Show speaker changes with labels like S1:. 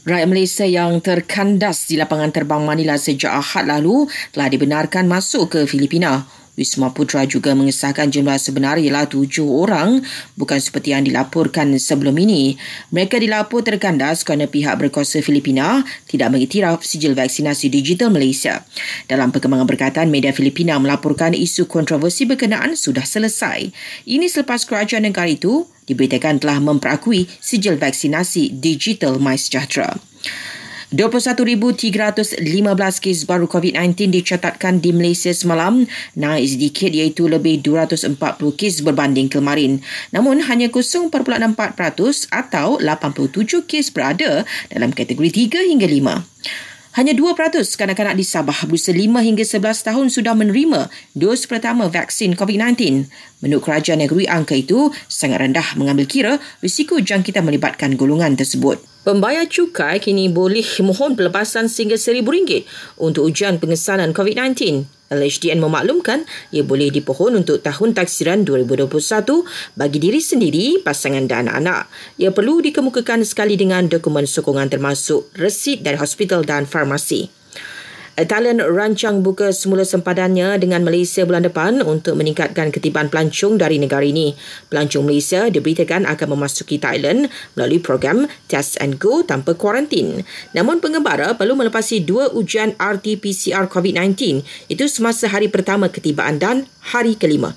S1: Rakyat Malaysia yang terkandas di lapangan terbang Manila sejak Ahad lalu telah dibenarkan masuk ke Filipina. Wisma Putra juga mengesahkan jumlah sebenar ialah tujuh orang bukan seperti yang dilaporkan sebelum ini. Mereka dilapor terkandas kerana pihak berkuasa Filipina tidak mengiktiraf sijil vaksinasi digital Malaysia. Dalam perkembangan berkaitan, media Filipina melaporkan isu kontroversi berkenaan sudah selesai. Ini selepas kerajaan negara itu diberitakan telah memperakui sijil vaksinasi digital MySejahtera. 21,315 kes baru COVID-19 dicatatkan di Malaysia semalam, naik sedikit iaitu lebih 240 kes berbanding kemarin. Namun hanya 0.64% atau 87 kes berada dalam kategori 3 hingga 5. Hanya 2% kanak-kanak di Sabah berusia 5 hingga 11 tahun sudah menerima dos pertama vaksin COVID-19. Menurut kerajaan negeri, angka itu sangat rendah mengambil kira risiko jangkitan melibatkan golongan tersebut. Pembayar cukai kini boleh mohon pelepasan sehingga RM1,000 untuk ujian pengesanan COVID-19. LHDN memaklumkan ia boleh dipohon untuk tahun taksiran 2021 bagi diri sendiri, pasangan dan anak. Ia perlu dikemukakan sekali dengan dokumen sokongan termasuk resit dari hospital dan farmasi. Thailand rancang buka semula sempadannya dengan Malaysia bulan depan untuk meningkatkan ketibaan pelancong dari negara ini. Pelancong Malaysia diberitakan akan memasuki Thailand melalui program Test and Go tanpa kuarantin. Namun pengembara perlu melepasi dua ujian RT-PCR COVID-19 itu semasa hari pertama ketibaan dan hari kelima.